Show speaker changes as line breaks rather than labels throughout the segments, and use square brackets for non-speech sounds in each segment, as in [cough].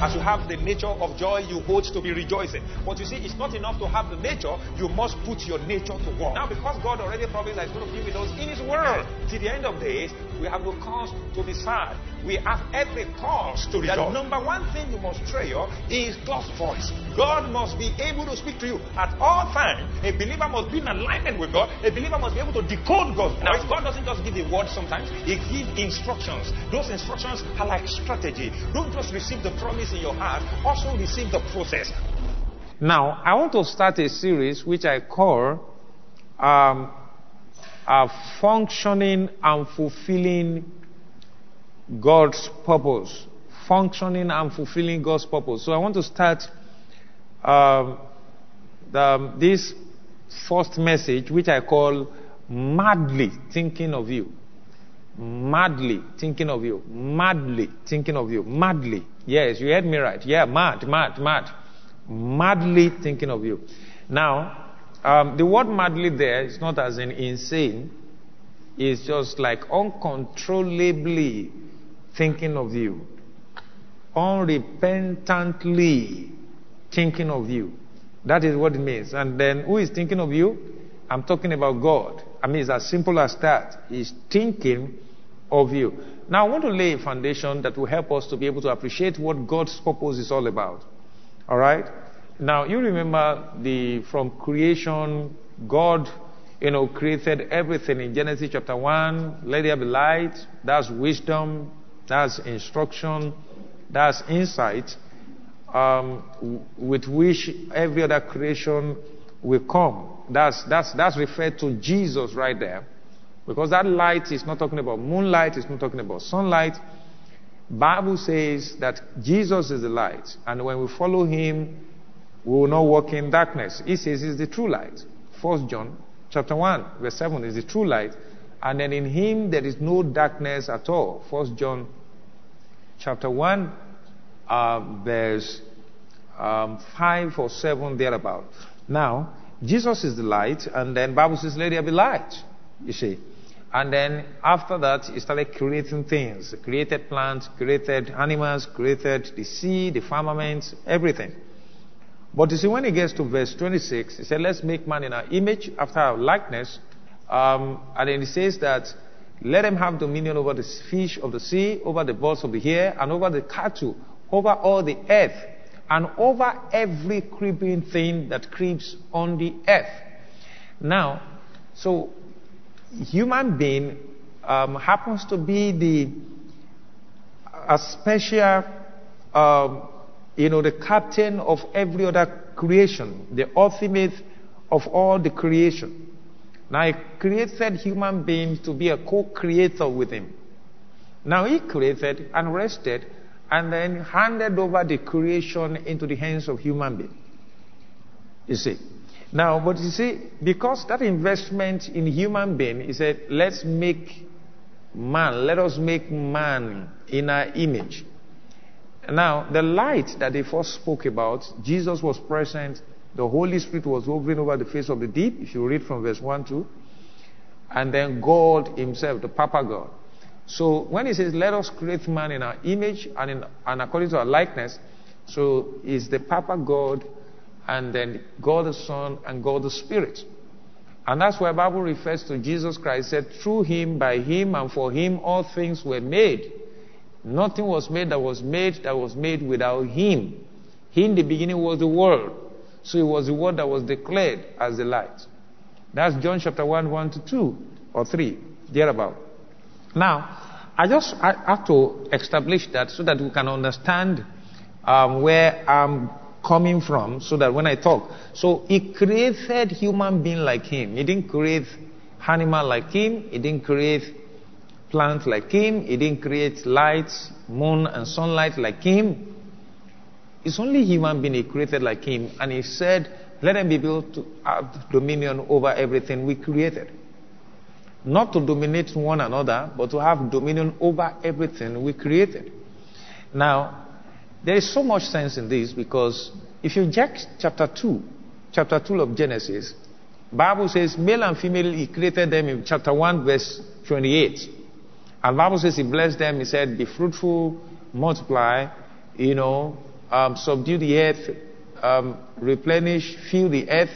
As you have the nature of joy, you hold to be rejoicing. But you see, it's not enough to have the nature, you must put your nature to work. Now, because God already promised that He's going to be with us in His Word, till the end of days, we have no cause to be sad. We have every cause to rejoice. The number one thing you must treasure is God's voice. God must be able to speak to you at all times. A believer must be in alignment with God. A believer must be able to decode God's voice. Now, God doesn't just give a word sometimes, He gives instructions. Those instructions are like strategy. Don't just receive the promise in your heart, also receive the process.
Now, I want to start a series which I call um, uh, Functioning and Fulfilling God's Purpose. Functioning and Fulfilling God's Purpose. So I want to start um, the, this first message, which I call Madly Thinking of You. Madly thinking of you. Madly thinking of you. Madly. Yes, you heard me right. Yeah, mad, mad, mad. Madly thinking of you. Now, um, the word madly there is not as in insane. It's just like uncontrollably thinking of you. Unrepentantly thinking of you. That is what it means. And then who is thinking of you? I'm talking about God. I mean, it's as simple as that. He's thinking of you. Now, I want to lay a foundation that will help us to be able to appreciate what God's purpose is all about. All right? Now, you remember the from creation, God, you know, created everything in Genesis chapter 1. Let there be light. That's wisdom. That's instruction. That's insight. Um, with which every other creation will come. That's, that's, that's referred to Jesus right there. Because that light is not talking about moonlight, it's not talking about sunlight. Bible says that Jesus is the light, and when we follow him, we will not walk in darkness. He says he's the true light. First John chapter 1, verse 7 is the true light. And then in him there is no darkness at all. First John chapter 1, uh, verse um, 5 or 7 thereabout. Now, Jesus is the light, and then Bible says, let there be light. You see. And then after that, he started creating things. Created plants, created animals, created the sea, the firmaments, everything. But you see, when he gets to verse 26, he said, Let's make man in our image, after our likeness. Um, and then he says that, Let them have dominion over the fish of the sea, over the birds of the air, and over the cattle, over all the earth, and over every creeping thing that creeps on the earth. Now, so human being um, happens to be the a special, um, you know, the captain of every other creation, the ultimate of all the creation. Now, he created human beings to be a co-creator with him. Now, he created and rested and then handed over the creation into the hands of human beings. You see. Now, but you see, because that investment in human being, he said, let's make man, let us make man in our image. Now, the light that they first spoke about, Jesus was present, the Holy Spirit was hovering over the face of the deep, if you read from verse 1 2. And then God Himself, the Papa God. So when He says, let us create man in our image and, in, and according to our likeness, so is the Papa God and then God the Son and God the Spirit. And that's why Bible refers to Jesus Christ said, through him, by him, and for him all things were made. Nothing was made that was made that was made without him. He in the beginning was the Word. So it was the Word that was declared as the light. That's John chapter 1, 1 to 2 or 3, thereabout. Now, I just I have to establish that so that we can understand um, where I'm coming from so that when I talk. So he created human being like him. He didn't create animal like him. He didn't create plant like him. He didn't create light, moon and sunlight like him. It's only human being he created like him. And he said, let them be able to have dominion over everything we created. Not to dominate one another, but to have dominion over everything we created. Now, there is so much sense in this because if you check chapter 2, chapter 2 of Genesis, Bible says male and female he created them in chapter 1 verse 28. And Bible says he blessed them, he said, be fruitful, multiply, you know, um, subdue the earth, um, replenish, fill the earth,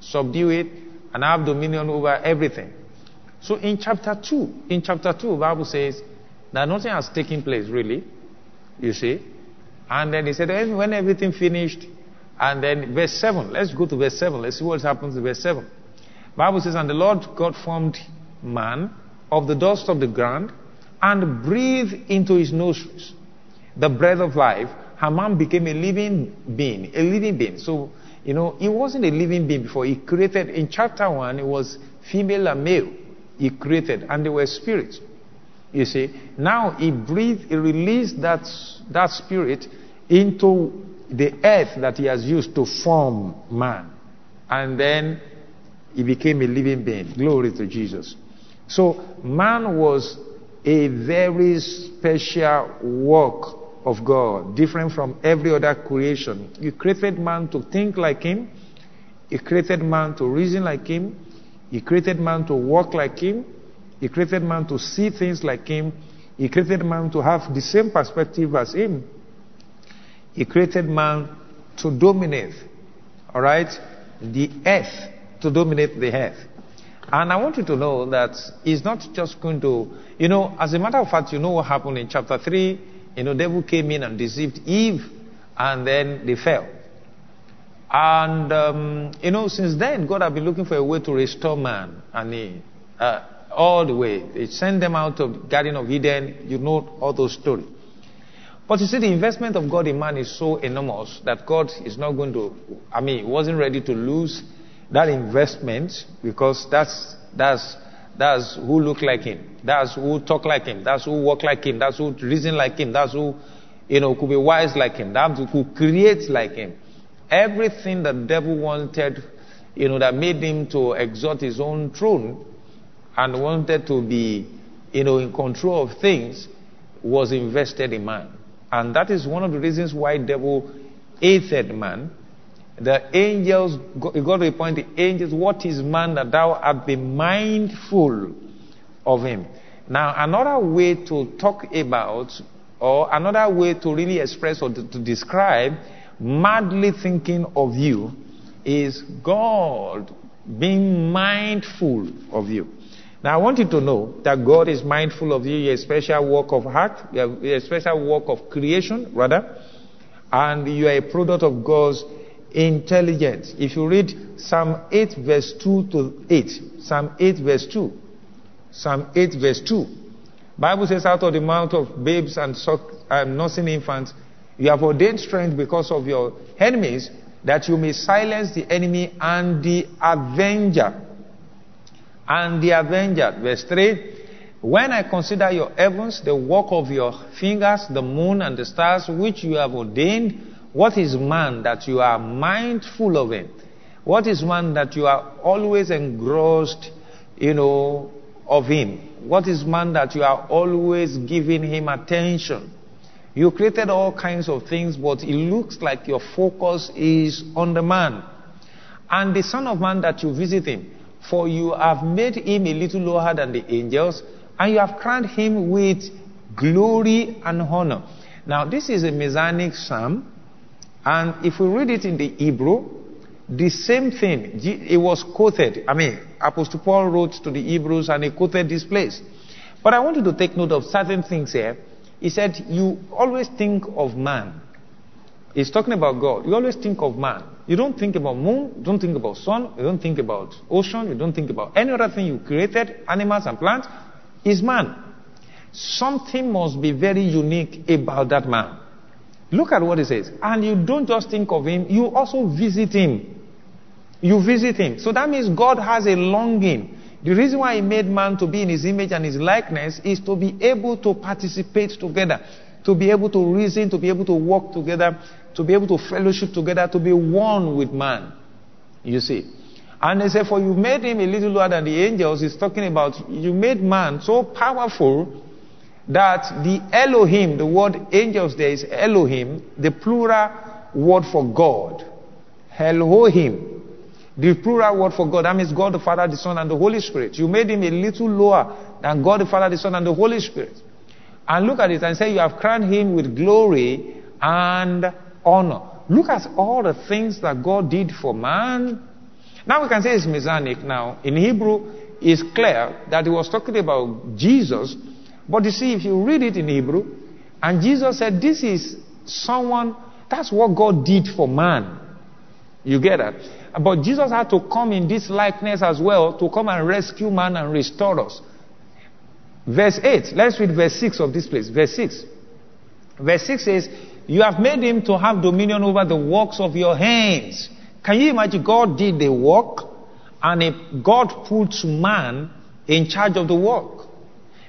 subdue it, and have dominion over everything. So in chapter 2, in chapter 2, Bible says that nothing has taken place really, you see. And then he said, when everything finished, and then verse 7, let's go to verse 7, let's see what happens in verse 7. Bible says, and the Lord God formed man of the dust of the ground and breathed into his nostrils the breath of life, Haman became a living being, a living being. So, you know, he wasn't a living being before. He created, in chapter 1, it was female and male. He created, and they were spirits. You see, now he breathed, he released that, that spirit into the earth that he has used to form man. And then he became a living being. Glory to Jesus. So, man was a very special work of God, different from every other creation. He created man to think like him. He created man to reason like him. He created man to walk like him. He created man to see things like him. He created man to have the same perspective as him. He created man to dominate, all right, the earth, to dominate the earth. And I want you to know that he's not just going to, you know, as a matter of fact, you know what happened in chapter 3 you know, devil came in and deceived Eve, and then they fell. And, um, you know, since then, God has been looking for a way to restore man. And he, uh, all the way. They sent them out of Garden of Eden. You know all those stories. But you see, the investment of God in man is so enormous that God is not going to, I mean, he wasn't ready to lose that investment because that's, that's that's who look like him. That's who talk like him. That's who walk like him. That's who reason like him. That's who, you know, could be wise like him. That's who creates like him. Everything the devil wanted, you know, that made him to exalt his own throne and wanted to be, you know, in control of things was invested in man. And that is one of the reasons why devil hated man the angels, God to the point, the angels, what is man that thou art be mindful of him? Now, another way to talk about, or another way to really express or to, to describe madly thinking of you is God being mindful of you. Now, I want you to know that God is mindful of you, your special work of heart, your special work of creation, rather, and you are a product of God's intelligence. If you read Psalm 8, verse 2 to 8, Psalm 8, verse 2, Psalm 8, verse 2, Bible says, out of the mouth of babes and, and nursing infants, you have ordained strength because of your enemies, that you may silence the enemy and the avenger. And the avenger. Verse 3 When I consider your heavens, the work of your fingers, the moon and the stars, which you have ordained, what is man that you are mindful of him? What is man that you are always engrossed, you know, of him? What is man that you are always giving him attention? You created all kinds of things, but it looks like your focus is on the man. And the Son of Man that you visit him, for you have made him a little lower than the angels, and you have crowned him with glory and honor. Now, this is a messianic psalm. And if we read it in the Hebrew, the same thing, it was quoted. I mean, Apostle Paul wrote to the Hebrews and he quoted this place. But I want you to take note of certain things here. He said, You always think of man. He's talking about God. You always think of man. You don't think about moon, you don't think about sun, you don't think about ocean, you don't think about any other thing you created, animals and plants. Is man. Something must be very unique about that man. Look at what he says. And you don't just think of him, you also visit him. You visit him. So that means God has a longing. The reason why he made man to be in his image and his likeness is to be able to participate together, to be able to reason, to be able to work together, to be able to fellowship together, to be one with man. You see. And they say, For you made him a little lower than the angels. He's talking about you made man so powerful that the Elohim, the word angels there is Elohim, the plural word for God. Elohim. The plural word for God. That means God the Father, the Son, and the Holy Spirit. You made him a little lower than God the Father, the Son, and the Holy Spirit. And look at it and say, You have crowned him with glory and honor. Look at all the things that God did for man. Now we can say it's messianic. Now, in Hebrew, it's clear that he was talking about Jesus. But you see, if you read it in Hebrew, and Jesus said, This is someone, that's what God did for man. You get that? But Jesus had to come in this likeness as well to come and rescue man and restore us. Verse 8, let's read verse 6 of this place. Verse 6. Verse 6 says, You have made him to have dominion over the works of your hands. Can you imagine God did the work and if God puts man in charge of the work?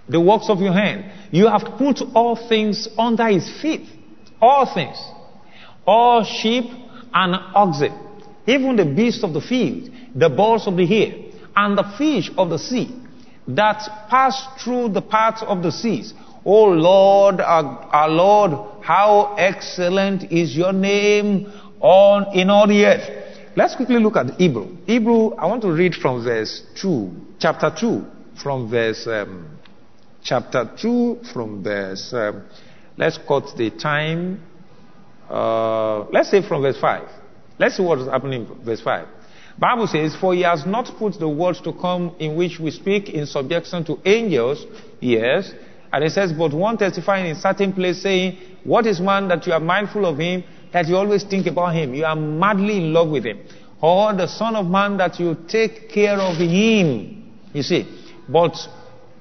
The works of your hand. You have put all things under his feet. All things. All sheep and oxen. Even the beasts of the field, the birds of the air, and the fish of the sea that pass through the paths of the seas. O Lord, our, Lord, how excellent is your name on in all the earth. Let's quickly look at Hebrew. Hebrew, I want to read from verse 2, chapter 2, from verse, um, chapter 2, from verse, um, let's cut the time, uh, let's say from verse 5. Let's see what is happening in verse 5. Bible says, For he has not put the words to come in which we speak in subjection to angels, yes. And it says, But one testifying in certain place saying, What is man that you are mindful of him, that you always think about him? You are madly in love with him. Or the Son of Man that you take care of him. You see, but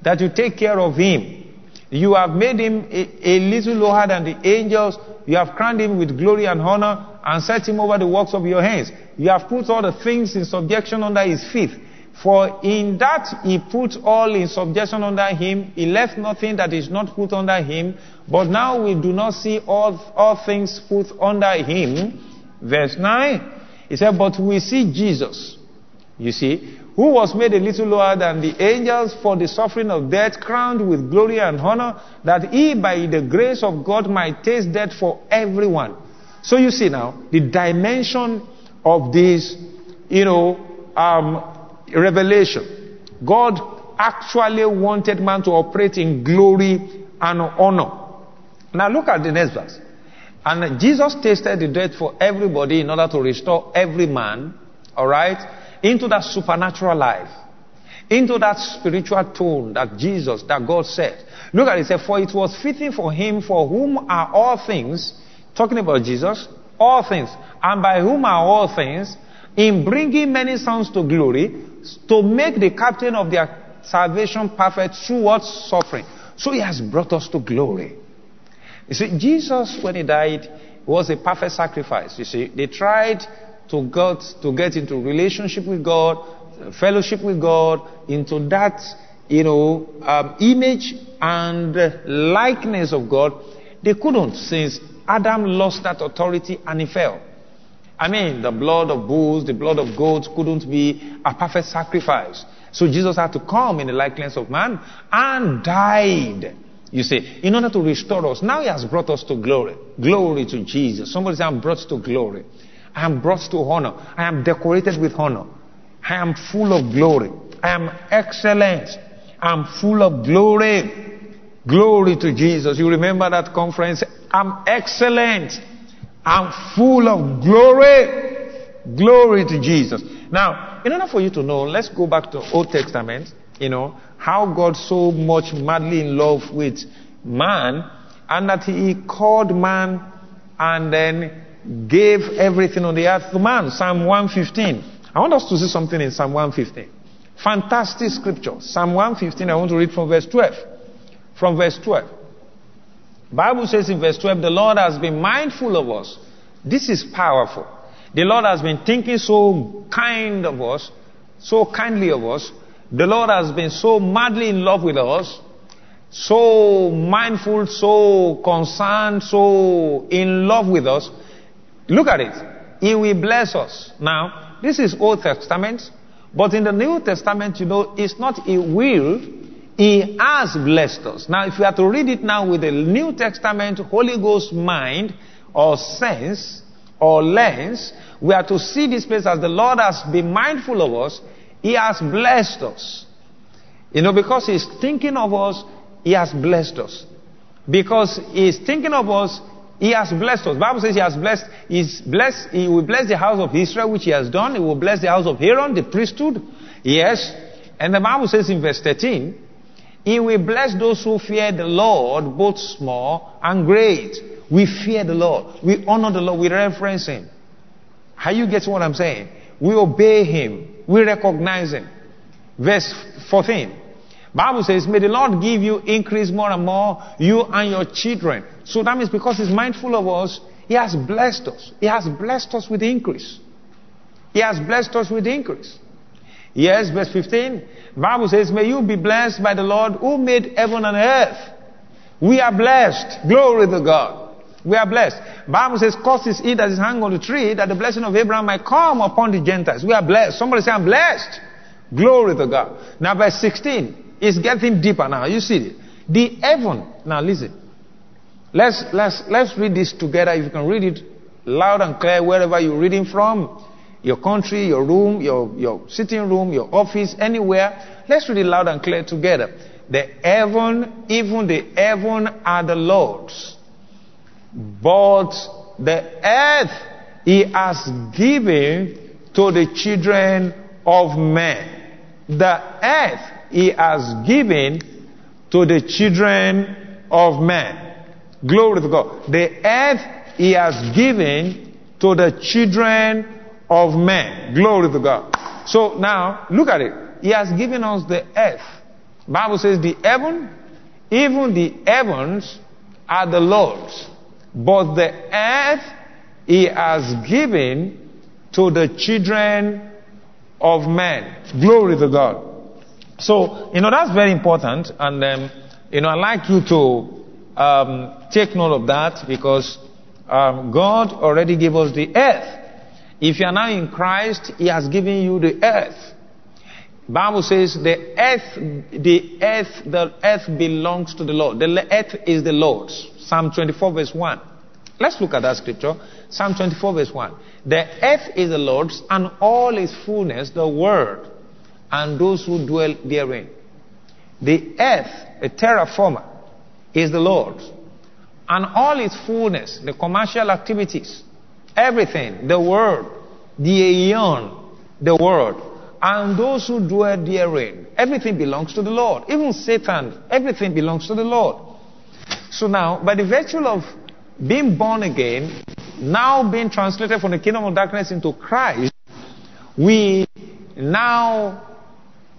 that you take care of him. You have made him a, a little lower than the angels. You have crowned him with glory and honor and set him over the works of your hands. You have put all the things in subjection under his feet. For in that he put all in subjection under him, he left nothing that is not put under him. But now we do not see all, all things put under him. Verse 9, he said, But we see Jesus, you see, who was made a little lower than the angels for the suffering of death, crowned with glory and honor, that he by the grace of God might taste death for everyone. So you see now, the dimension of this, you know, um, revelation. God actually wanted man to operate in glory and honor. Now look at the next verse. And Jesus tasted the death for everybody in order to restore every man, alright, into that supernatural life. Into that spiritual tone that Jesus, that God said. Look at it, said, For it was fitting for him for whom are all things, talking about Jesus, all things, and by whom are all things, in bringing many sons to glory, to make the captain of their salvation perfect through what suffering. So he has brought us to glory. You see, Jesus, when he died, was a perfect sacrifice. You see, they tried to get, to get into relationship with God, fellowship with God, into that, you know, um, image and likeness of God. They couldn't since Adam lost that authority and he fell. I mean, the blood of bulls, the blood of goats couldn't be a perfect sacrifice. So Jesus had to come in the likeness of man and died. You see, in order to restore us. Now he has brought us to glory. Glory to Jesus. Somebody say, I'm brought to glory. I am brought to honor. I am decorated with honor. I am full of glory. I am excellent. I am full of glory. Glory to Jesus. You remember that conference? I'm excellent. I'm full of glory. Glory to Jesus. Now, in order for you to know, let's go back to Old Testament, you know, how God so much madly in love with man and that he called man and then gave everything on the earth to man. Psalm 115. I want us to see something in Psalm 115. Fantastic scripture. Psalm 115, I want to read from verse 12. From verse 12. Bible says in verse 12, the Lord has been mindful of us. This is powerful. The Lord has been thinking so kind of us, so kindly of us. The Lord has been so madly in love with us, so mindful, so concerned, so in love with us. Look at it. He will bless us. Now, this is Old Testament, but in the New Testament, you know, it's not a will, he has blessed us. Now, if you are to read it now with the New Testament Holy Ghost mind or sense or lens, we are to see this place as the Lord has been mindful of us. He has blessed us. You know, because He's thinking of us, He has blessed us. Because He's thinking of us, He has blessed us. Bible says he has blessed, he's blessed, he will bless the house of Israel, which he has done. He will bless the house of Aaron, the priesthood. Yes. And the Bible says in verse 13, he will bless those who fear the Lord, both small and great. We fear the Lord. We honor the Lord. We reverence him. How you get what I'm saying? We obey him. We recognize him. Verse 14. Bible says, may the Lord give you increase more and more, you and your children. So that means because he's mindful of us, he has blessed us. He has blessed us with increase. He has blessed us with increase. Yes, verse 15. Bible says, may you be blessed by the Lord who made heaven and earth. We are blessed. Glory to God. We are blessed. Bible says, "Cause is he that is hung on the tree, that the blessing of Abraham might come upon the Gentiles. We are blessed. Somebody say, I'm blessed. Glory to God. Now, verse 16 is getting deeper now. You see it. The heaven. Now, listen. Let's, let's, let's read this together. If you can read it loud and clear wherever you're reading from, your country, your room, your, your sitting room, your office, anywhere. Let's read it loud and clear together. The heaven, even the heaven are the Lord's but the earth he has given to the children of men. The earth he has given to the children of men. Glory to God. The earth he has given to the children of men. Glory to God. So now, look at it. He has given us the earth. Bible says the heaven, even the heavens are the Lord's but the earth he has given to the children of men. Glory to God. So, you know, that's very important. And, um, you know, I'd like you to um, take note of that because um, God already gave us the earth. If you are now in Christ, He has given you the earth. Bible says the earth, the earth, the earth belongs to the Lord. The earth is the Lord's. Psalm 24 verse 1. Let's look at that scripture. Psalm 24 verse 1. The earth is the Lord's and all its fullness, the world, and those who dwell therein. The earth, a terra firma, is the Lord's. And all its fullness, the commercial activities, everything, the world, the aeon, the world, and those who dwell therein. Everything belongs to the Lord. Even Satan, everything belongs to the Lord. So now, by the virtue of being born again, now being translated from the kingdom of darkness into Christ, we now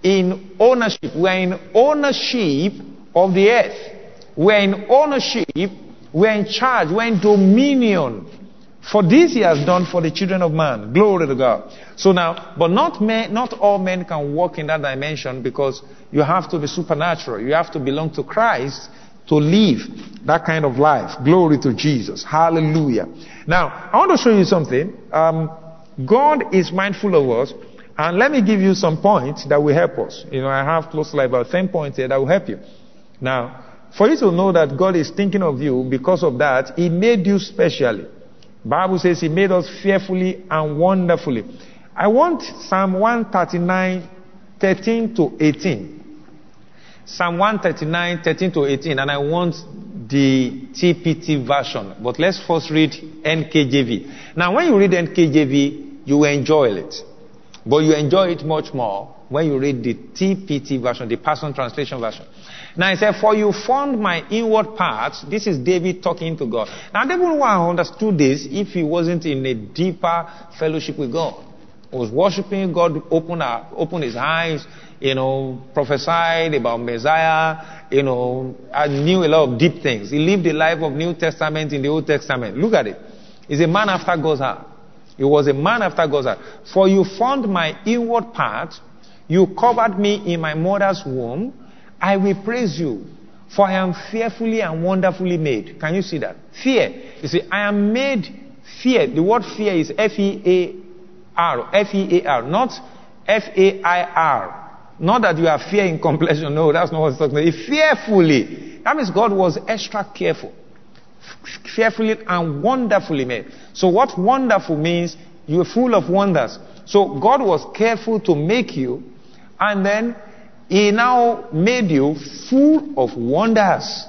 in ownership. We are in ownership of the earth. We are in ownership. We are in charge. We are in dominion. For this he has done for the children of man. Glory to God. So now, but not men, not all men can walk in that dimension because you have to be supernatural. You have to belong to Christ to live that kind of life. Glory to Jesus. Hallelujah. Now, I want to show you something. Um, God is mindful of us. And let me give you some points that will help us. You know, I have close to like about 10 points here that will help you. Now, for you to know that God is thinking of you because of that, He made you specially. Bible says He made us fearfully and wonderfully. I want Psalm 139, 13 to 18. Psalm 139, 13 to 18, and I want the TPT version. But let's first read NKJV. Now, when you read NKJV, you enjoy it. But you enjoy it much more when you read the TPT version, the Passion Translation version. Now he said, For you formed my inward parts. This is David talking to God. Now David would have understood this if he wasn't in a deeper fellowship with God. He was worshiping God, opened, opened his eyes, you know, prophesied about Messiah, you know, I knew a lot of deep things. He lived the life of New Testament in the Old Testament. Look at it. He's a man after God's heart. He was a man after God's heart. For you formed my inward part, you covered me in my mother's womb. I will praise you, for I am fearfully and wonderfully made. Can you see that? Fear. You see, I am made fear. The word fear is F E A R. F E A R, not F A I R. Not that you are fear in completion. No, that's not what it's talking about. Fearfully. That means God was extra careful. Fearfully and wonderfully made. So what wonderful means, you are full of wonders. So God was careful to make you, and then He now made you full of wonders.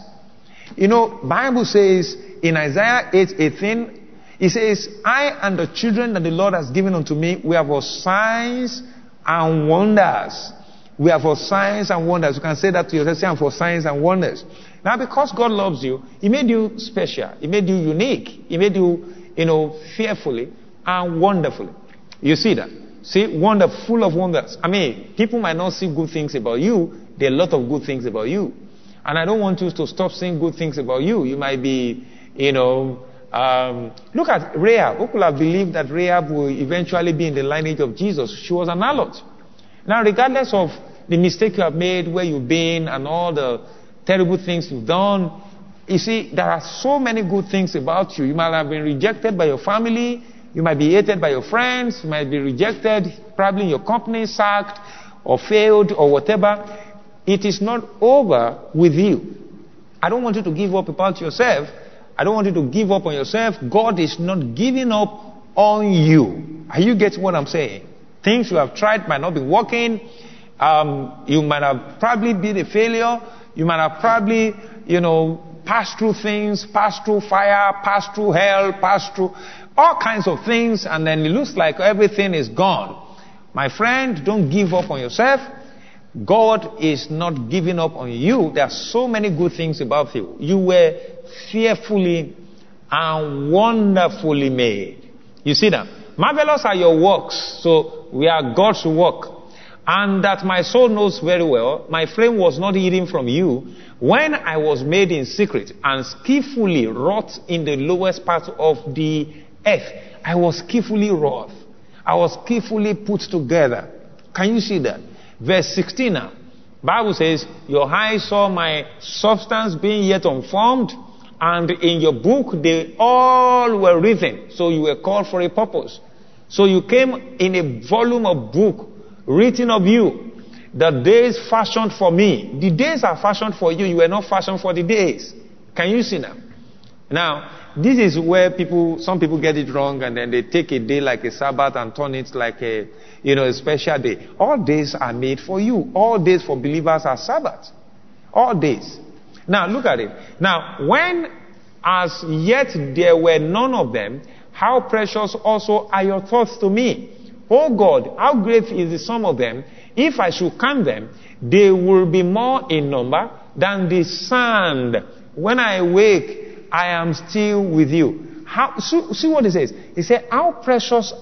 You know, Bible says in Isaiah 8 18, he says, I and the children that the Lord has given unto me, we have for signs and wonders. We are for signs and wonders. You can say that to yourself, say, I'm for signs and wonders. Now, because God loves you, He made you special. He made you unique. He made you, you know, fearfully and wonderfully. You see that? See, wonder, full of wonders. I mean, people might not see good things about you. There are a lot of good things about you. And I don't want you to stop seeing good things about you. You might be, you know, um, look at Rahab. Who could have believed that Rahab will eventually be in the lineage of Jesus? She was an harlot. Now, regardless of the mistake you have made, where you've been, and all the terrible things you've done, you see, there are so many good things about you. You might have been rejected by your family. You might be hated by your friends. You might be rejected, probably your company, sacked, or failed, or whatever. It is not over with you. I don't want you to give up about yourself. I don't want you to give up on yourself. God is not giving up on you. Are you getting what I'm saying? Things you have tried might not be working. Um, you might have probably been a failure. You might have probably, you know, passed through things, passed through fire, passed through hell, passed through all kinds of things, and then it looks like everything is gone. My friend, don't give up on yourself. God is not giving up on you. There are so many good things about you. You were fearfully and wonderfully made. You see that? Marvelous are your works. So we are God's work. And that my soul knows very well, my frame was not hidden from you when I was made in secret and skillfully wrought in the lowest part of the earth. I was skillfully wrought. I was skillfully put together. Can you see that? Verse 16 now. Bible says, Your eyes saw my substance being yet unformed, and in your book they all were written. So you were called for a purpose. So you came in a volume of book written of you. The days fashioned for me. The days are fashioned for you. You were not fashioned for the days. Can you see now? Now, this is where people, some people get it wrong and then they take a day like a Sabbath and turn it like a, you know, a special day. All days are made for you. All days for believers are Sabbath. All days. Now, look at it. Now, when as yet there were none of them, how precious also are your thoughts to me. Oh God, how great is the sum of them. If I should count them, they will be more in number than the sand. When I wake, I am still with you. How, see, see what he says? He said, How precious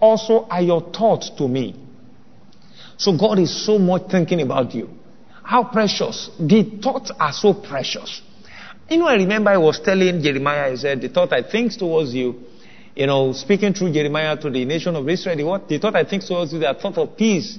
also are your thoughts to me. So God is so much thinking about you. How precious. The thoughts are so precious. You know, I remember I was telling Jeremiah, I said, The thought I think towards you you know, speaking through Jeremiah to the nation of Israel, what they thought I think so they the thought of peace.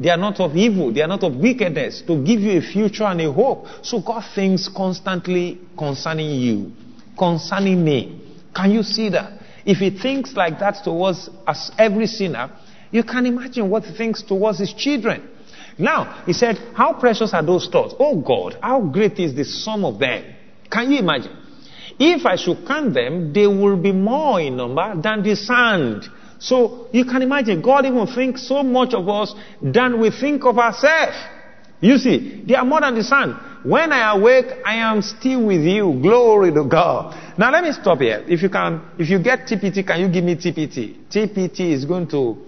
They are not of evil. They are not of wickedness to give you a future and a hope. So God thinks constantly concerning you, concerning me. Can you see that? If He thinks like that towards us, every sinner, you can imagine what He thinks towards His children. Now, He said, How precious are those thoughts? Oh God, how great is the sum of them? Can you imagine? If I should count them, they will be more in number than the sand. So you can imagine God even thinks so much of us than we think of ourselves. You see, they are more than the sun. When I awake, I am still with you. Glory to God. Now let me stop here. If you can, if you get TPT, can you give me TPT? TPT is going to,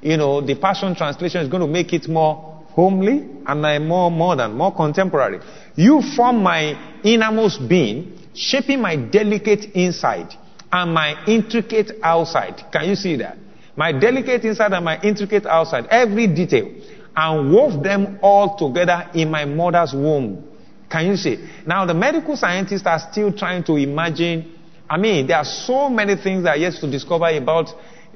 you know, the Passion Translation is going to make it more homely and more modern, more contemporary. You form my innermost being shaping my delicate inside and my intricate outside. Can you see that? My delicate inside and my intricate outside, every detail, and wove them all together in my mother's womb. Can you see? Now, the medical scientists are still trying to imagine. I mean, there are so many things that are yet to discover about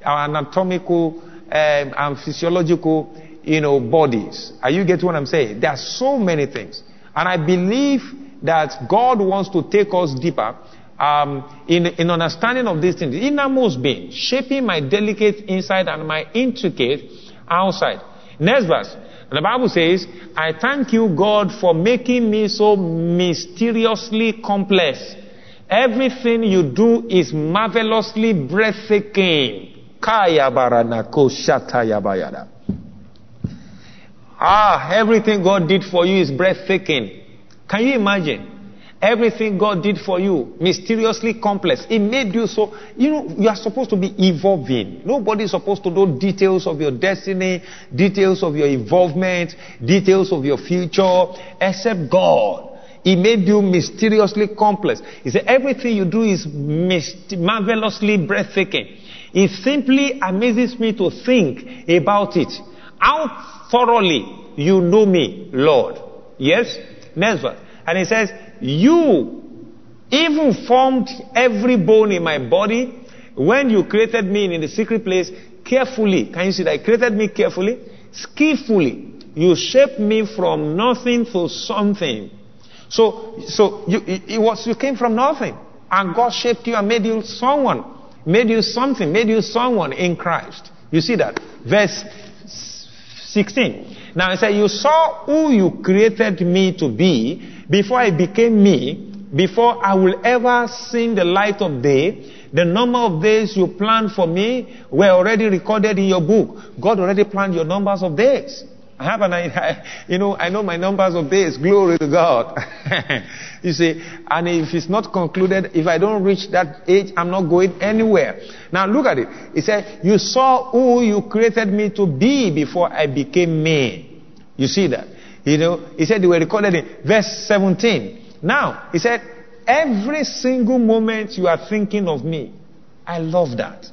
our anatomical um, and physiological, you know, bodies. Are you getting what I'm saying? There are so many things. And I believe that God wants to take us deeper um, in, in understanding of these things. Innermost being, shaping my delicate inside and my intricate outside. Next verse. The Bible says, I thank you, God, for making me so mysteriously complex. Everything you do is marvelously breathtaking. Ah, everything God did for you is breathtaking. Can you imagine? Everything God did for you, mysteriously complex. It made you so, you know, you are supposed to be evolving. Nobody is supposed to know details of your destiny, details of your involvement, details of your future, except God. He made you mysteriously complex. He said everything you do is marvelously breathtaking. It simply amazes me to think about it. How thoroughly you know me, Lord. Yes? Next verse. And he says, You even formed every bone in my body when you created me in the secret place carefully. Can you see that? I created me carefully, skillfully. You shaped me from nothing to something. So, so you, it was, you came from nothing. And God shaped you and made you someone. Made you something. Made you someone in Christ. You see that? Verse 16. Now I said, you saw who you created me to be before I became me, before I will ever see the light of day. The number of days you planned for me were already recorded in your book. God already planned your numbers of days. I have an idea, [laughs] you know, I know my numbers of days. Glory to God. [laughs] you see, and if it's not concluded, if I don't reach that age, I'm not going anywhere. Now look at it. He said, you saw who you created me to be before I became me. You see that? You know, he said they were recorded in verse 17. Now, he said, every single moment you are thinking of me, I love that.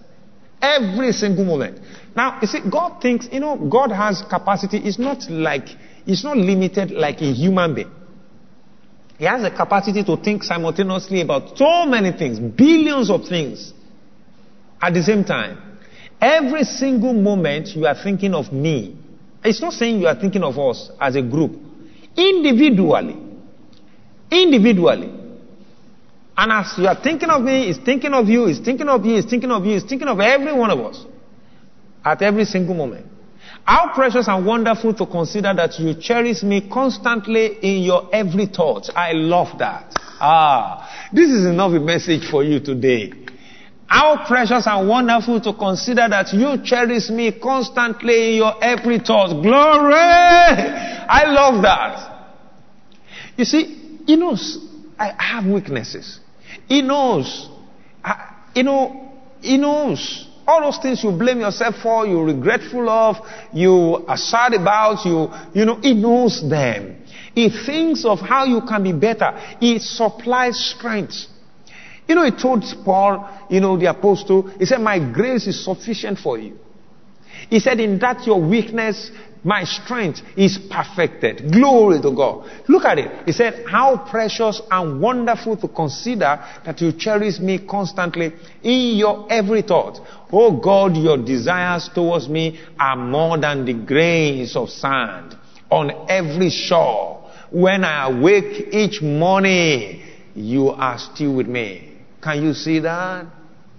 Every single moment. Now, you see, God thinks, you know, God has capacity. It's not like, it's not limited like a human being. He has the capacity to think simultaneously about so many things, billions of things at the same time. Every single moment you are thinking of me. It's not saying you are thinking of us as a group. Individually. Individually. And as you are thinking of me, he's thinking of you, he's thinking of you, he's thinking of you, he's thinking of every one of us at every single moment. How precious and wonderful to consider that you cherish me constantly in your every thought. I love that. Ah, this is enough a message for you today. How precious and wonderful to consider that you cherish me constantly in your every thought. Glory! I love that. You see, he knows I have weaknesses. He knows. I, you know, he knows. All those things you blame yourself for, you're regretful of, you are sad about, you, you know, He knows them. He thinks of how you can be better. He supplies strength. You know, he told Paul, you know, the apostle, he said, My grace is sufficient for you. He said, In that your weakness, my strength is perfected. Glory to God. Look at it. He said, How precious and wonderful to consider that you cherish me constantly in your every thought. Oh God, your desires towards me are more than the grains of sand on every shore. When I awake each morning, you are still with me. Can you see that?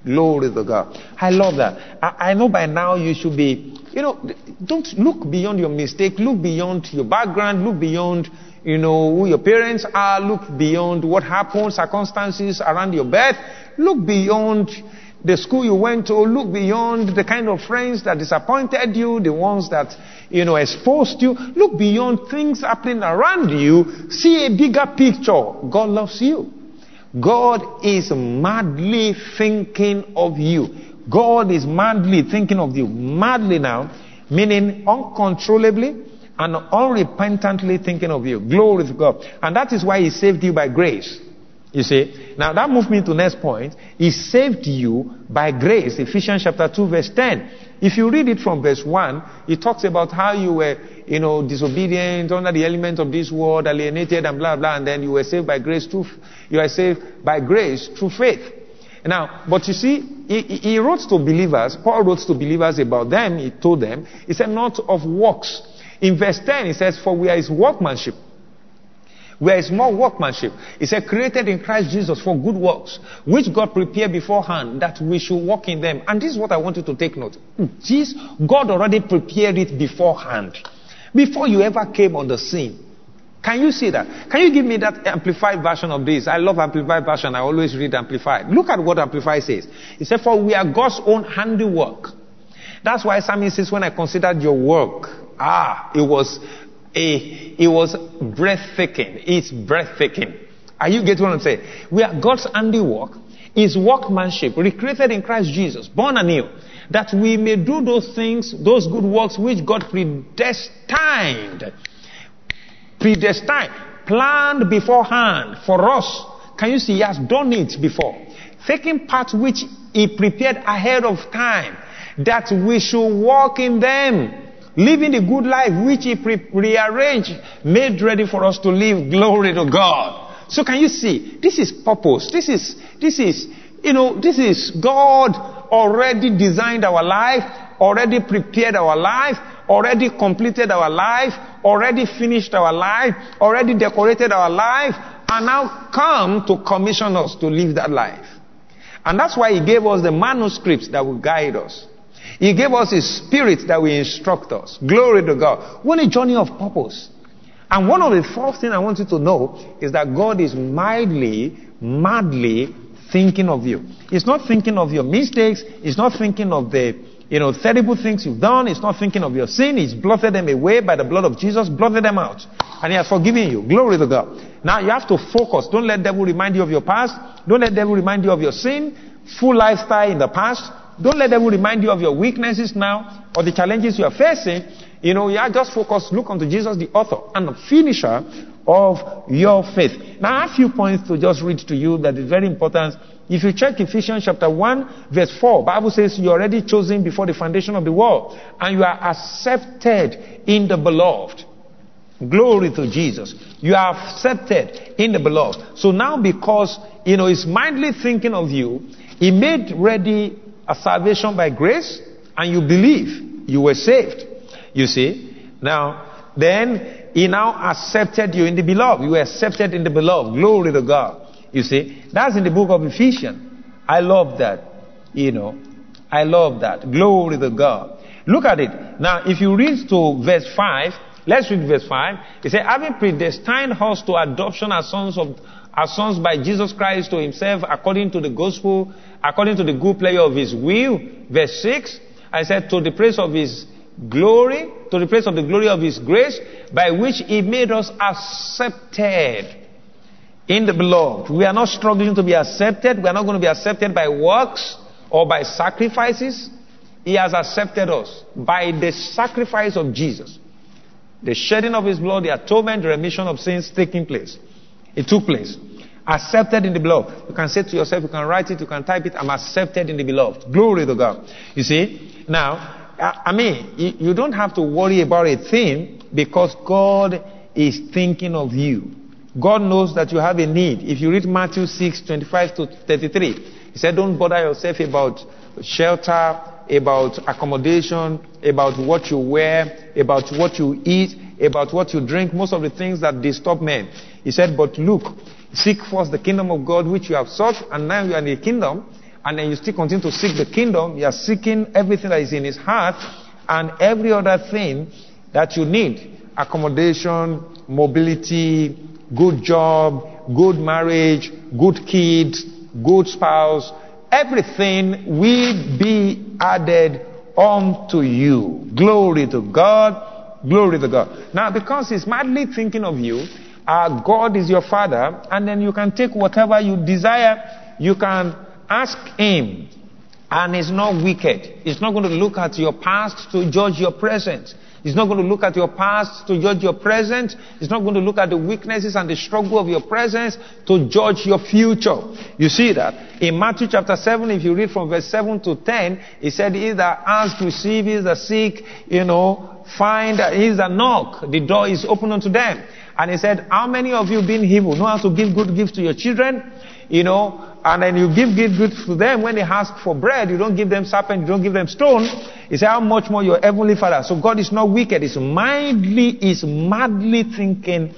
Glory to God. I love that. I, I know by now you should be you know, don't look beyond your mistake. Look beyond your background. Look beyond, you know, who your parents are. Look beyond what happened, circumstances around your birth. Look beyond the school you went to. Look beyond the kind of friends that disappointed you, the ones that, you know, exposed you. Look beyond things happening around you. See a bigger picture. God loves you. God is madly thinking of you. God is madly thinking of you. Madly now, meaning uncontrollably and unrepentantly thinking of you. Glory to God. And that is why He saved you by grace. You see? Now that moves me to next point. He saved you by grace. Ephesians chapter 2 verse 10. If you read it from verse 1, it talks about how you were, you know, disobedient, under the element of this world, alienated and blah, blah, and then you were saved by grace through, you are saved by grace through faith. Now, but you see, he, he, wrote to believers, Paul wrote to believers about them, he told them, he said, not of works. In verse 10, he says, For we are his workmanship. We are his more workmanship. He said, created in Christ Jesus for good works, which God prepared beforehand that we should walk in them. And this is what I want you to take note. Jesus, God already prepared it beforehand. Before you ever came on the scene. Can you see that? Can you give me that amplified version of this? I love amplified version. I always read amplified. Look at what amplified says. It said, for we are God's own handiwork. That's why Samuel says, when I considered your work, ah, it was a, it was breathtaking. It's breathtaking. Are you getting what I'm saying? We are God's handiwork, His workmanship, recreated in Christ Jesus, born anew, that we may do those things, those good works which God predestined, predestined, planned beforehand for us. Can you see? He has done it before. Taking part which He prepared ahead of time, that we should walk in them living the good life which he pre- rearranged, made ready for us to live. Glory to God. So can you see? This is purpose. This is, this is, you know, this is God already designed our life, already prepared our life, already completed our life, already finished our life, already decorated our life, and now come to commission us to live that life. And that's why he gave us the manuscripts that will guide us. He gave us His Spirit that will instruct us. Glory to God. What a journey of purpose. And one of the first things I want you to know is that God is mildly, madly thinking of you. He's not thinking of your mistakes. He's not thinking of the, you know, terrible things you've done. He's not thinking of your sin. He's blotted them away by the blood of Jesus, blotted them out. And He has forgiven you. Glory to God. Now you have to focus. Don't let devil remind you of your past. Don't let devil remind you of your sin. Full lifestyle in the past. Don't let them remind you of your weaknesses now or the challenges you are facing. You know, yeah, just focus, look unto Jesus, the author and the finisher of your faith. Now, I have a few points to just read to you that is very important. If you check Ephesians chapter 1, verse 4, Bible says you're already chosen before the foundation of the world and you are accepted in the beloved. Glory to Jesus. You are accepted in the beloved. So now because, you know, he's mindly thinking of you, he made ready a salvation by grace and you believe you were saved. You see? Now, then he now accepted you in the beloved. You were accepted in the beloved. Glory to God. You see? That's in the book of Ephesians. I love that. You know. I love that. Glory to God. Look at it. Now, if you read to verse 5, let's read verse 5. It says, having predestined us to adoption as sons of as sons by Jesus Christ to himself according to the gospel, according to the good pleasure of his will. Verse 6, I said, to the praise of his glory, to the praise of the glory of his grace, by which he made us accepted in the beloved. We are not struggling to be accepted. We are not going to be accepted by works or by sacrifices. He has accepted us by the sacrifice of Jesus. The shedding of his blood, the atonement, the remission of sins taking place. It took place. Accepted in the beloved. You can say to yourself, you can write it, you can type it, I'm accepted in the beloved. Glory to God. You see? Now, I mean, you don't have to worry about a thing because God is thinking of you. God knows that you have a need. If you read Matthew 6, 25 to 33, He said, Don't bother yourself about shelter, about accommodation, about what you wear, about what you eat, about what you drink, most of the things that disturb men. He said, But look, seek first the kingdom of God which you have sought, and now you are in the kingdom, and then you still continue to seek the kingdom. You are seeking everything that is in his heart and every other thing that you need accommodation, mobility, good job, good marriage, good kids, good spouse. Everything will be added unto you. Glory to God. Glory to God. Now, because he's madly thinking of you, uh, God is your father, and then you can take whatever you desire. You can ask Him, and it's not wicked. It's not going to look at your past to judge your present. It's not going to look at your past to judge your present. It's not going to look at the weaknesses and the struggle of your presence to judge your future. You see that? In Matthew chapter 7, if you read from verse 7 to 10, he said, He that ask, receive, he that seek, you know, find, he that knock, the door is open unto them. And he said, How many of you being evil know how to give good gifts to your children? You know, and then you give good gifts to them when they ask for bread, you don't give them serpent, you don't give them stone. He said, How much more your heavenly father? So God is not wicked, he's madly, he's madly thinking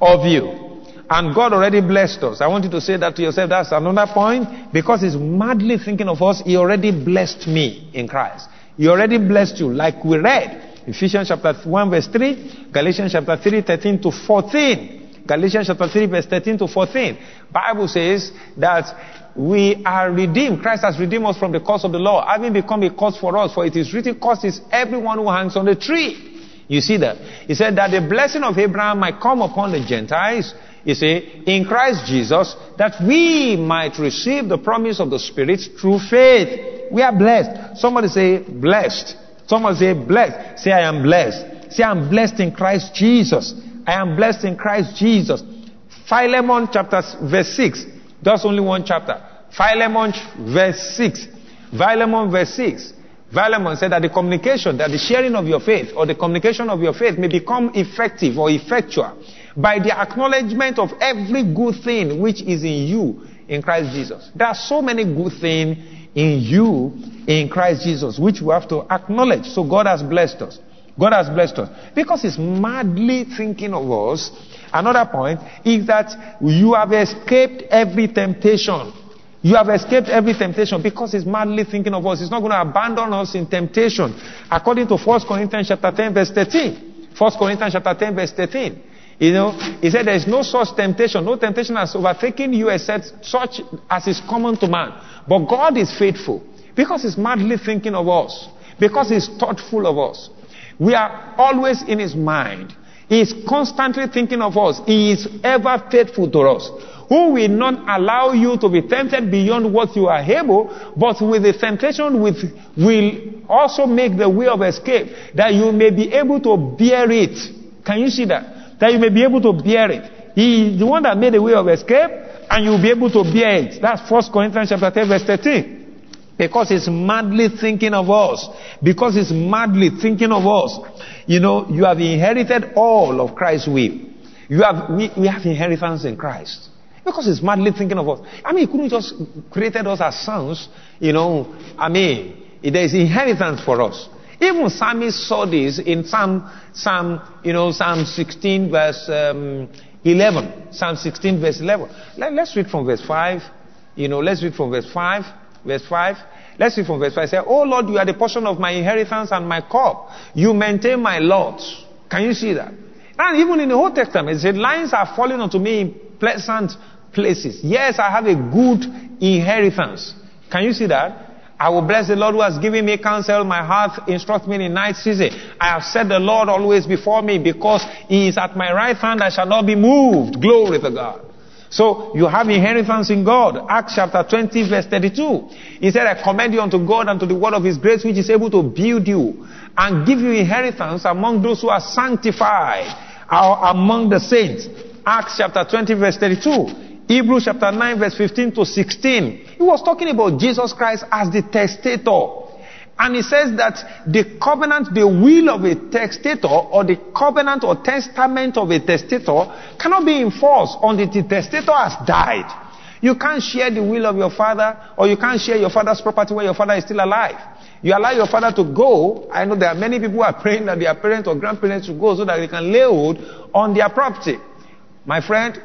of you. And God already blessed us. I want you to say that to yourself. That's another point. Because He's madly thinking of us, He already blessed me in Christ. He already blessed you, like we read. Ephesians chapter 1 verse 3, Galatians chapter 3, 13 to 14. Galatians chapter 3 verse 13 to 14. Bible says that we are redeemed. Christ has redeemed us from the curse of the law, having become a curse for us, for it is written, curse is everyone who hangs on the tree. You see that? He said that the blessing of Abraham might come upon the Gentiles, You see, in Christ Jesus, that we might receive the promise of the Spirit through faith. We are blessed. Somebody say, blessed. Somebody say, blessed. Say, I am blessed. Say, I am blessed in Christ Jesus. I am blessed in Christ Jesus. Philemon chapter verse 6. That's only one chapter. Philemon verse 6. Philemon verse 6. Philemon said that the communication, that the sharing of your faith or the communication of your faith may become effective or effectual by the acknowledgement of every good thing which is in you in Christ Jesus. There are so many good things in you in Christ Jesus which we have to acknowledge. So God has blessed us. God has blessed us. Because He's madly thinking of us. Another point is that you have escaped every temptation. You have escaped every temptation because he's madly thinking of us. He's not going to abandon us in temptation. According to 1 Corinthians chapter 10 verse 13. 1 Corinthians chapter 10 verse 13. You know, he said there is no such temptation. No temptation has overtaken you except such as is common to man. But God is faithful because he's madly thinking of us. Because he's thoughtful of us. We are always in his mind. He is constantly thinking of us. He is ever faithful to us who will not allow you to be tempted beyond what you are able, but with the temptation with, will also make the way of escape, that you may be able to bear it. Can you see that? That you may be able to bear it. He is the one that made the way of escape, and you'll be able to bear it. That's 1 Corinthians chapter 10, verse 13. Because he's madly thinking of us. Because he's madly thinking of us. You know, you have inherited all of Christ's will. You have, we, we have inheritance in Christ. Because he's madly thinking of us. I mean, he couldn't just created us as sons, you know. I mean, there is inheritance for us. Even Psalmist saw this in Psalm, Psalm, you know, Psalm 16 verse um, 11. Psalm 16 verse 11. Let, us read from verse 5. You know, let's read from verse 5. Verse 5. Let's read from verse 5. Say, Oh Lord, you are the portion of my inheritance and my cup. You maintain my lots. Can you see that? And even in the Old Testament, it said, Lines are falling unto me in pleasant places. Yes, I have a good inheritance. Can you see that? I will bless the Lord who has given me counsel. My heart instructs me in night season. I have set the Lord always before me because he is at my right hand. I shall not be moved. Glory to God. So you have inheritance in God. Acts chapter 20 verse 32. He said, I commend you unto God and to the word of his grace which is able to build you and give you inheritance among those who are sanctified or among the saints. Acts chapter 20 verse 32. Hebrews chapter 9 verse 15 to 16. He was talking about Jesus Christ as the testator. And he says that the covenant, the will of a testator, or the covenant or testament of a testator, cannot be enforced until the testator has died. You can't share the will of your father, or you can't share your father's property when your father is still alive. You allow your father to go. I know there are many people who are [laughs] praying that their parents or grandparents should go so that they can lay hold on their property. My friend,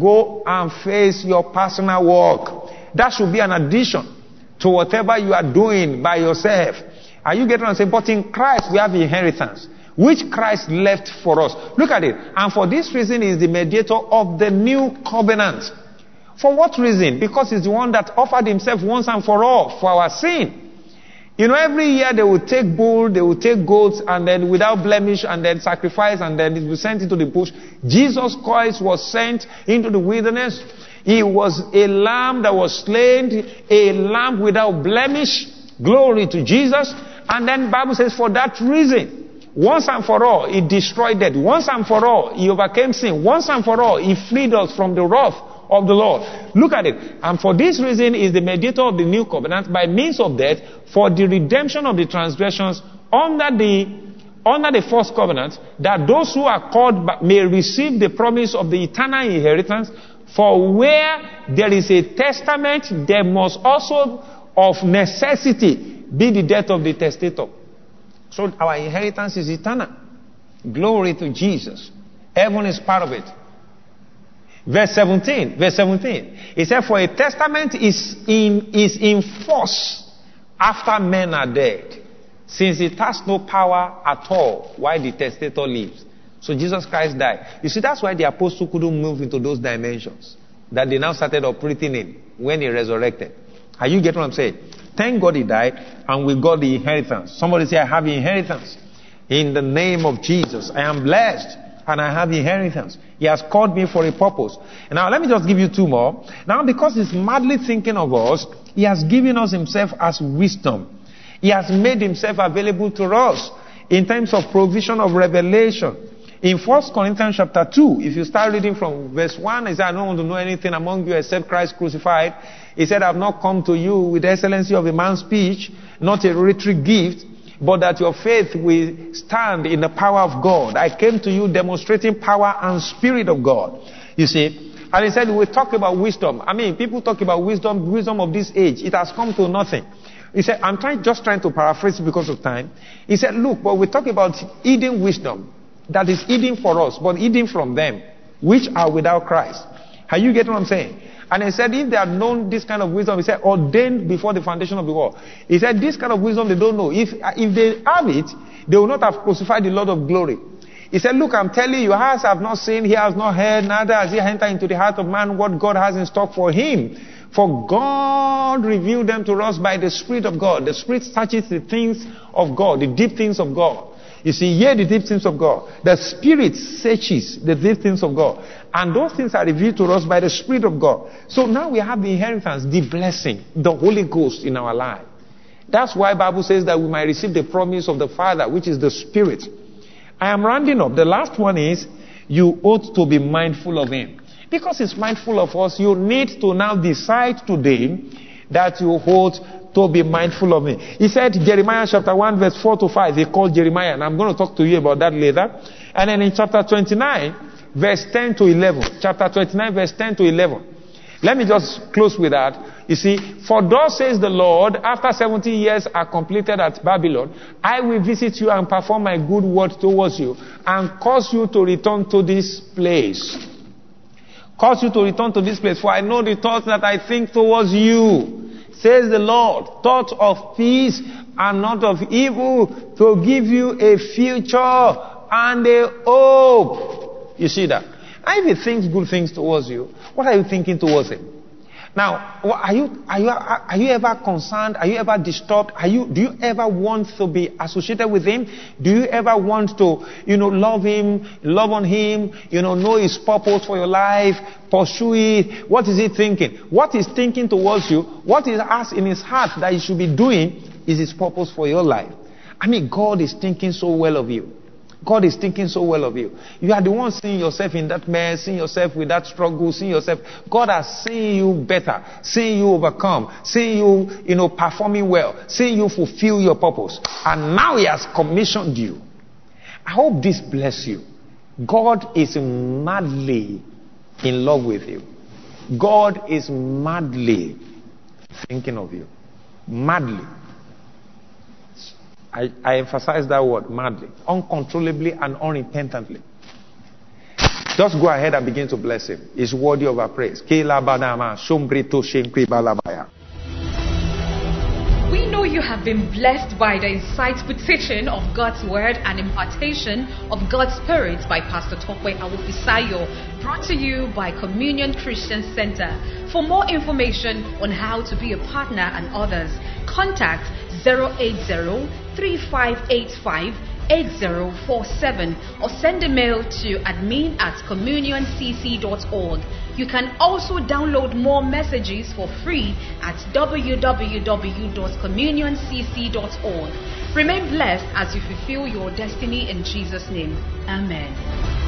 Go and face your personal work. That should be an addition to whatever you are doing by yourself. Are you getting what I'm saying? But in Christ, we have inheritance, which Christ left for us. Look at it. And for this reason, is the mediator of the new covenant. For what reason? Because He's the one that offered Himself once and for all for our sin. You know, every year they will take bull, they will take goats, and then without blemish, and then sacrifice, and then it will sent into the bush. Jesus Christ was sent into the wilderness. He was a lamb that was slain, a lamb without blemish. Glory to Jesus. And then Bible says, for that reason, once and for all, he destroyed death. Once and for all, he overcame sin. Once and for all, he freed us from the wrath of the Lord. Look at it. And for this reason is the mediator of the new covenant by means of death for the redemption of the transgressions under the under the first covenant, that those who are called may receive the promise of the eternal inheritance. For where there is a testament, there must also of necessity be the death of the testator. So our inheritance is eternal. Glory to Jesus. Heaven is part of it. Verse 17. Verse 17. He said, For a testament is in, is in force after men are dead, since it has no power at all while the testator lives. So Jesus Christ died. You see, that's why the apostle couldn't move into those dimensions that they now started operating in when he resurrected. Are you getting what I'm saying? Thank God he died and we got the inheritance. Somebody say, I have inheritance. In the name of Jesus. I am blessed. and I have inheritance. He has called me for a purpose. Now let me just give you two more. Now because he's madly thinking of us, he has given us himself as wisdom. He has made himself available to us in terms of provision of revelation. In 1 Corinthians chapter 2, if you start reading from verse 1, he said, I don't want to know anything among you except Christ crucified. He said, I have not come to you with the excellency of a man's speech, not a rhetoric gift, but that your faith will stand in the power of God. I came to you demonstrating power and spirit of God. You see, and he said, we talk about wisdom. I mean, people talk about wisdom, wisdom of this age. It has come to nothing. He said, I'm trying, just trying to paraphrase because of time. He said, look, but we talk about hidden wisdom that is hidden for us, but hidden from them, which are without Christ. Are you getting what I'm saying? And he said, if they had known this kind of wisdom, he said, ordained before the foundation of the world. He said, this kind of wisdom they don't know. If, if they have it, they will not have crucified the Lord of glory. He said, look, I'm telling you, eyes have not seen, he has not heard, neither has he entered into the heart of man what God has in stock for him. For God revealed them to us by the Spirit of God. The Spirit searches the things of God, the deep things of God. You see, hear the deep things of God. The Spirit searches the deep things of God. And those things are revealed to us by the Spirit of God. So now we have the inheritance, the blessing, the Holy Ghost in our life. That's why Bible says that we might receive the promise of the Father, which is the Spirit. I am rounding up. The last one is you ought to be mindful of Him. Because He's mindful of us, you need to now decide today that you hold to be mindful of me. He said, Jeremiah chapter 1, verse 4 to 5, he called Jeremiah, and I'm going to talk to you about that later. And then in chapter 29, verse 10 to 11, chapter 29, verse 10 to 11. Let me just close with that. You see, for thus says the Lord, after 70 years are completed at Babylon, I will visit you and perform my good word towards you and cause you to return to this place. Cause you to return to this place, for I know the thoughts that I think towards you says the Lord, thoughts of peace and not of evil to give you a future and a hope. You see that? And if he thinks good things towards you, what are you thinking towards him? Now, are you, are you, are you ever concerned? Are you ever disturbed? Are you, do you ever want to be associated with him? Do you ever want to, you know, love him, love on him, you know, know his purpose for your life, pursue it? What is he thinking? What is thinking towards you? What is asked in his heart that he should be doing is his purpose for your life. I mean, God is thinking so well of you. God is thinking so well of you. You are the one seeing yourself in that mess, seeing yourself with that struggle, seeing yourself. God has seen you better, seeing you overcome, seeing you, you know, performing well, seeing you fulfill your purpose. And now He has commissioned you. I hope this bless you. God is madly in love with you. God is madly thinking of you. Madly. I, I emphasize that word madly, uncontrollably and unrepentantly. Just go ahead and begin to bless him. He's worthy of our praise. We
know you have been blessed by the insightful teaching of God's word and impartation of God's spirit by Pastor Tope Awofisayo, brought to you by Communion Christian Center. For more information on how to be a partner and others, contact 080 3585 8047 or send a mail to admin at communioncc.org. You can also download more messages for free at www.communioncc.org. Remain blessed as you fulfill your destiny in Jesus' name. Amen.